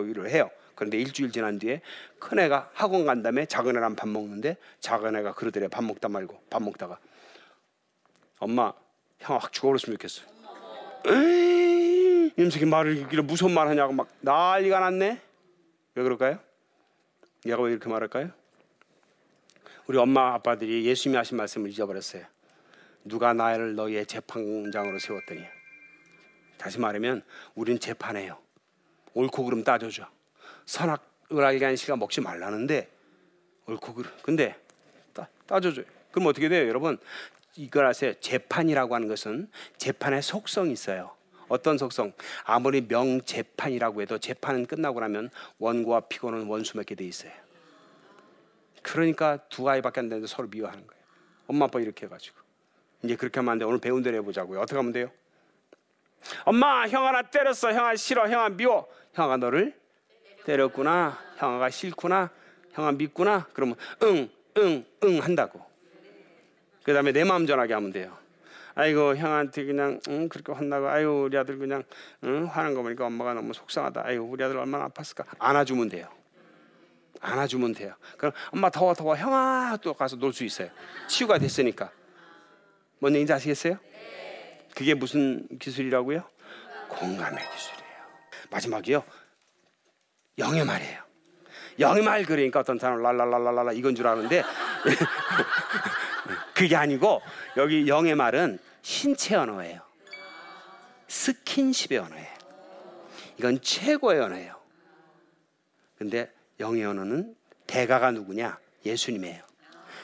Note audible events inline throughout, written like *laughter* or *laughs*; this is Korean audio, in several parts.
위로 해요. 그런데 일주일 지난 뒤에 큰 애가 학원 간 다음에 작은 애랑 밥 먹는데 작은 애가 그러더래 밥 먹다 말고 밥 먹다가 엄마 형아 확 죽어버렸으면 좋겠어. 에이, 임석이 말을 이렇게 무슨 말 하냐고 막 난리가 났네. 왜 그럴까요? 얘가 왜 이렇게 말할까요? 우리 엄마 아빠들이 예수님이 하신 말씀을 잊어버렸어요. 누가 나를 너희의 재판장으로 세웠더니 다시 말하면 우리는 재판해요. 옳고 그름 따져줘. 선악을 알게 하는 시간 먹지 말라는데 옳고 그름. 근데 따, 따져줘요. 그럼 어떻게 돼요, 여러분? 이걸 아세요? 재판이라고 하는 것은 재판의 속성이 있어요. 어떤 속성? 아무리 명재판이라고 해도 재판은 끝나고 나면 원고와 피고는 원수 맺게 돼 있어요. 그러니까 두 아이밖에 안 되는데 서로 미워하는 거예요. 엄마 아빠 이렇게 해가지고 이제 그렇게 하면 안 돼. 오늘 배운 대로 해보자고요. 어떻게 하면 돼요? 엄마 형아 나 때렸어. 형아 싫어. 형아 미워. 형아가 너를 때렸구나. 형아가 싫구나. 형아 믿구나. 그러면 응, 응, 응 한다고. 그 다음에 내 마음 전하게 하면 돼요. 아이고 형한테 그냥 응, 그렇게 혼나고 아이고 우리 아들 그냥 응, 화난 거 보니까 엄마가 너무 속상하다. 아이고 우리 아들 얼마나 아팠을까. 안아주면 돼요. 안아주면 돼요. 그럼 엄마 더워 더워 형아 또 가서 놀 수 있어요. 치유가 됐으니까. 뭔 얘기인지 아시겠어요? 그게 무슨 기술이라고요? 공감의 기술이에요. 마지막이요. 영의 말이에요. 영의 말 그러니까 어떤 사람 랄랄랄랄라 이건 줄 아는데 *laughs* 그게 아니고 여기 영의 말은 신체 언어예요. 스킨십의 언어예요. 이건 최고의 언어예요. 근데 영의 언어는 대가가 누구냐? 예수님이에요.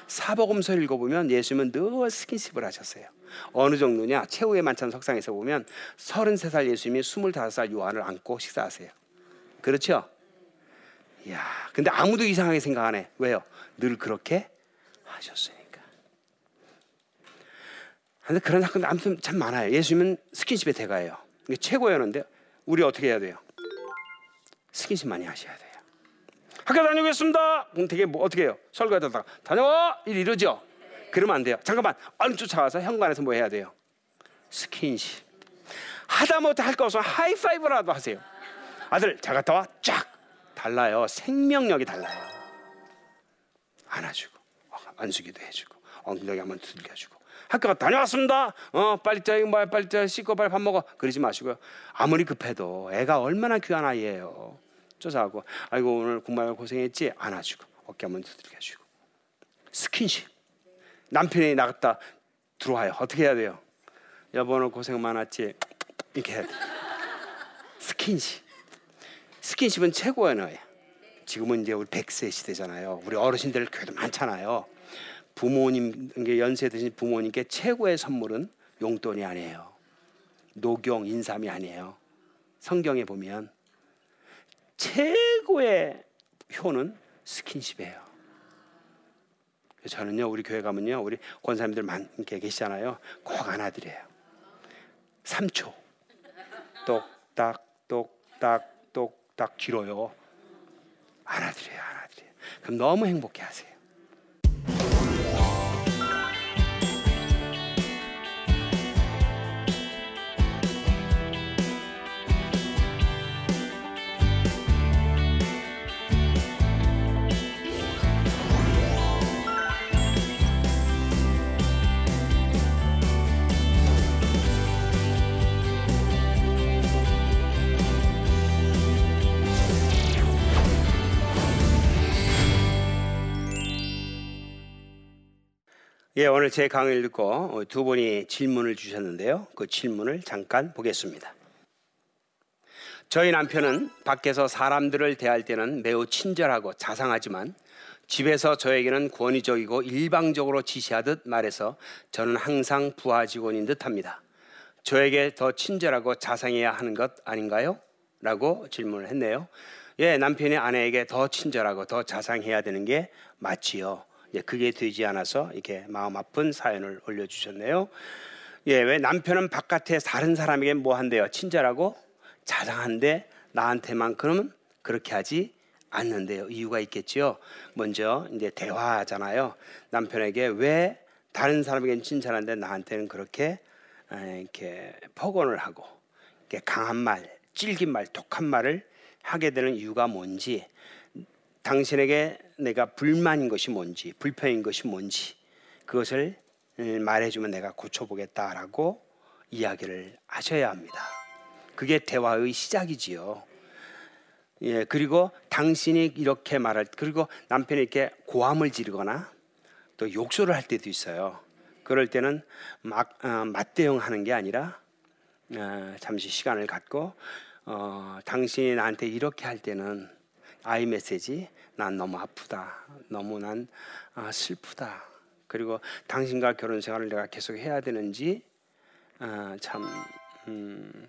사복음서 읽어보면 예수님은 늘 스킨십을 하셨어요. 어느 정도냐? 최후의 만찬 석상에서 보면 33살 예수님이 25살 요한을 안고 식사하세요. 그렇죠? 야, 근데 아무도 이상하게 생각 안 해. 왜요? 늘 그렇게 하셨으니까. 근데 그런 사건 아무튼 참 많아요. 예수님은 스킨십의 대가예요. 이게 언어인데 우리 어떻게 해야 돼요? 스킨십 많이 하셔야 돼요. 학교 다녀오겠습니다. 그럼 되게 뭐 어떻게 해요? 설거지하다가 다녀와 이러죠. 그러면 안 돼요. 잠깐만 얼른 쫓아가서 현관에서 뭐 해야 돼요? 스킨십. 하다 못해 할 거 없으면 하이파이브라도 하세요. 아들 잘 갔다 와. 쫙 달라요. 생명력이 달라요. 안아주고 안수기도 해주고 엉덩이 한번 두들겨주고 학교 다녀왔습니다. 어 빨리 자 이거 빨리 자 씻고 빨리 밥 먹어. 그러지 마시고요. 아무리 급해도 애가 얼마나 귀한 아이예요. 쫓아가고 아이고 오늘 공부하고 고생했지 안아주고 어깨 한번 두들겨주고 스킨십. 남편이 나갔다 들어와요. 어떻게 해야 돼요? 여보 오늘 고생 많았지. 이렇게 해야 돼. 스킨십. 스킨십은 최고의 언어예요. 지금은 이제 우리 100세 시대잖아요. 우리 어르신들 교회도 많잖아요. 부모님 연세 드신 부모님께 최고의 선물은 용돈이 아니에요. 녹용 인삼이 아니에요. 성경에 보면 최고의 효는 스킨십이에요. 저는요 우리 교회 가면요 우리 권사님들 많게 계시잖아요. 꼭 안아드려요. 3초 똑딱 똑딱 똑딱 길어요. 안아드려요 안아드려요. 그럼 너무 행복해 하세요. 예, 오늘 제 강의를 듣고 두 분이 질문을 주셨는데요. 그 질문을 잠깐 보겠습니다. 저희 남편은 밖에서 사람들을 대할 때는 매우 친절하고 자상하지만 집에서 저에게는 권위적이고 일방적으로 지시하듯 말해서 저는 항상 부하 직원인 듯 합니다. 저에게 더 친절하고 자상해야 하는 것 아닌가요? 라고 질문을 했네요. 예, 남편이 아내에게 더 친절하고 더 자상해야 되는 게 맞지요. 예, 그게 되지 않아서 이렇게 마음 아픈 사연을 올려주셨네요. 예, 왜 남편은 바깥에 다른 사람에게 뭐 한대요? 친절하고 자상한데 나한테만큼은 그렇게 하지 않는데요. 이유가 있겠지요. 먼저 이제 대화하잖아요. 남편에게 왜 다른 사람에게는 친절한데 나한테는 그렇게 이렇게 폭언을 하고 이렇게 강한 말, 찔긴 말, 독한 말을 하게 되는 이유가 뭔지, 당신에게 내가 불만인 것이 뭔지, 불편인 것이 뭔지 그것을 말해주면 내가 고쳐보겠다라고 이야기를 하셔야 합니다. 그게 대화의 시작이지요. 예, 그리고 당신이 이렇게 말할 그리고 남편이 이렇게 고함을 지르거나 또 욕설을 할 때도 있어요. 그럴 때는 막 어, 맞대응하는 게 아니라 어, 잠시 시간을 갖고 어, 당신이 나한테 이렇게 할 때는 아이 메시지 난 너무 아프다 너무 난 아, 슬프다 그리고 당신과 결혼 생활을 내가 계속 해야 되는지 아, 참 음,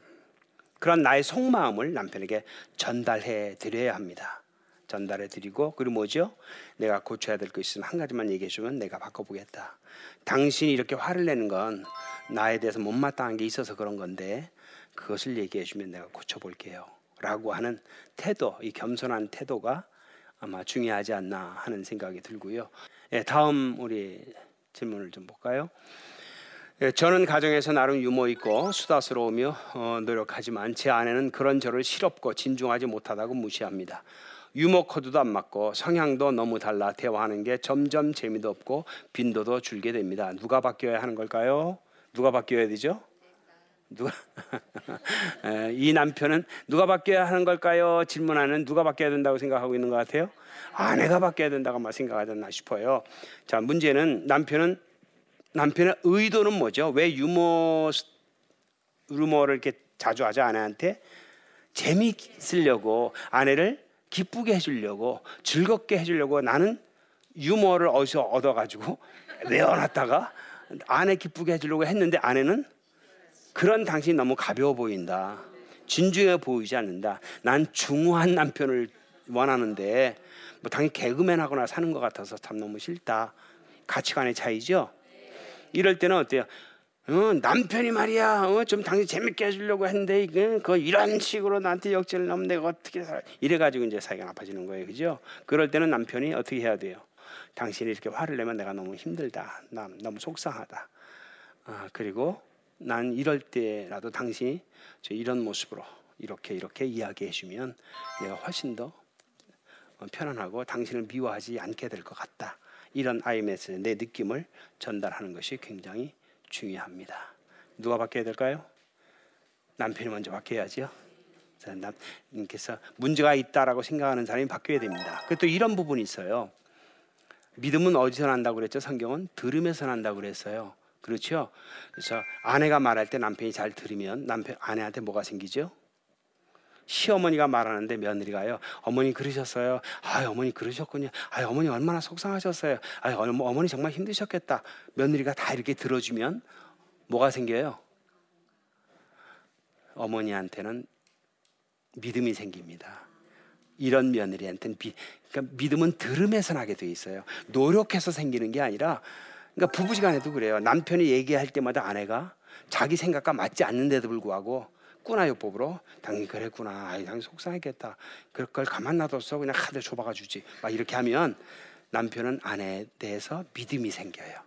그런 나의 속마음을 남편에게 전달해 드려야 합니다. 전달해 드리고 그리고 뭐죠? 내가 고쳐야 될 거 있으면 한 가지만 얘기해 주면 내가 바꿔보겠다. 당신이 이렇게 화를 내는 건 나에 대해서 못마땅한 게 있어서 그런 건데 그것을 얘기해 주면 내가 고쳐볼게요. 라고 하는 태도, 이 겸손한 태도가 아마 중요하지 않나 하는 생각이 들고요. 예, 다음 우리 질문을 좀 볼까요? 예, 저는 가정에서 나름 유머 있고 수다스러우며 어, 노력하지만 제 아내는 그런 저를 실없고 진중하지 못하다고 무시합니다. 유머 코드도 안 맞고 성향도 너무 달라 대화하는 게 점점 재미도 없고 빈도도 줄게 됩니다. 누가 바뀌어야 하는 걸까요? 누가 바뀌어야 되죠? 누가 *laughs* 이 남편은 누가 바뀌어야 하는 걸까요? 질문하는 누가 바뀌어야 된다고 생각하고 있는 것 같아요. 아내가 바뀌어야 된다고 막 생각하지 않나 싶어요. 자 문제는 남편은 남편의 의도는 뭐죠? 왜 유머 유머를 이렇게 자주 하죠 아내한테 재미있으려고 아내를 기쁘게 해주려고 즐겁게 해주려고 나는 유머를 어디서 얻어가지고 *laughs* 내어놨다가 아내 기쁘게 해주려고 했는데 아내는 그런 당신이 너무 가벼워 보인다. 진중해 보이지 않는다. 난 중후한 남편을 원하는데 뭐 당연히 개그맨하거나 사는 것 같아서 참 너무 싫다. 가치관의 차이죠. 이럴 때는 어때요? 어, 남편이 말이야, 어, 좀 당신 재밌게 해주려고 했는데 이게 그 이런 식으로 나한테 역질을 넣으면 내가 어떻게 살아? 이래가지고 이제 사이가 나빠지는 거예요, 그죠? 그럴 때는 남편이 어떻게 해야 돼요? 당신이 이렇게 화를 내면 내가 너무 힘들다, 난 너무 속상하다. 아, 그리고 난 이럴 때라도 당신이 저 이런 모습으로 이렇게 이렇게 이야기해 주면 내가 훨씬 더 편안하고 당신을 미워하지 않게 될 것 같다. 이런 아이메스 내 느낌을 전달하는 것이 굉장히 중요합니다. 누가 바뀌어야 될까요? 남편이 먼저 바뀌어야죠. 남께서 문제가 있다라고 생각하는 사람이 바뀌어야 됩니다. 또 이런 부분이 있어요. 믿음은 어디서 난다고 그랬죠? 성경은 들음에서 난다고 그랬어요. 그렇죠? 그래서 아내가 말할 때 남편이 잘 들으면 남편 아내한테 뭐가 생기죠? 시어머니가 말하는데 며느리가요. 어머니 그러셨어요. 아, 어머니 그러셨군요. 아, 어머니 얼마나 속상하셨어요. 아, 어머니 정말 힘드셨겠다. 며느리가 다 이렇게 들어주면 뭐가 생겨요? 어머니한테는 믿음이 생깁니다. 이런 며느리한테는 비, 그러니까 믿음은 들음에서 나게 돼 있어요. 노력해서 생기는 게 아니라 그러니까 부부지간에도 그래요. 남편이 얘기할 때마다 아내가 자기 생각과 맞지 않는데도 불구하고 꾸나요법으로 당연히 그랬구나. 아이 당연히 속상했겠다. 그럴 걸 가만 놔뒀어. 그냥 카드 줘박아 주지. 막 이렇게 하면 남편은 아내에 대해서 믿음이 생겨요.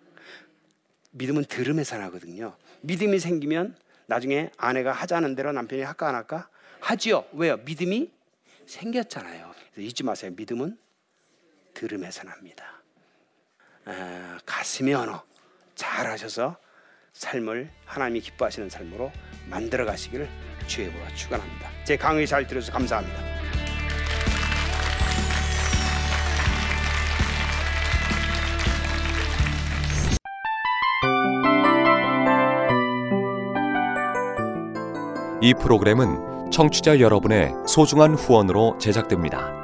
믿음은 들음에서 나거든요. 믿음이 생기면 나중에 아내가 하자는 대로 남편이 할까 안 할까? 하지요. 왜요? 믿음이 생겼잖아요. 잊지 마세요. 믿음은 들음에서 납니다. 아, 가슴의 언어 잘 하셔서 삶을 하나님이 기뻐하시는 삶으로 만들어 가시기를 주의 보라 축원합니다. 제 강의 잘 들어서 감사합니다. 이 프로그램은 청취자 여러분의 소중한 후원으로 제작됩니다.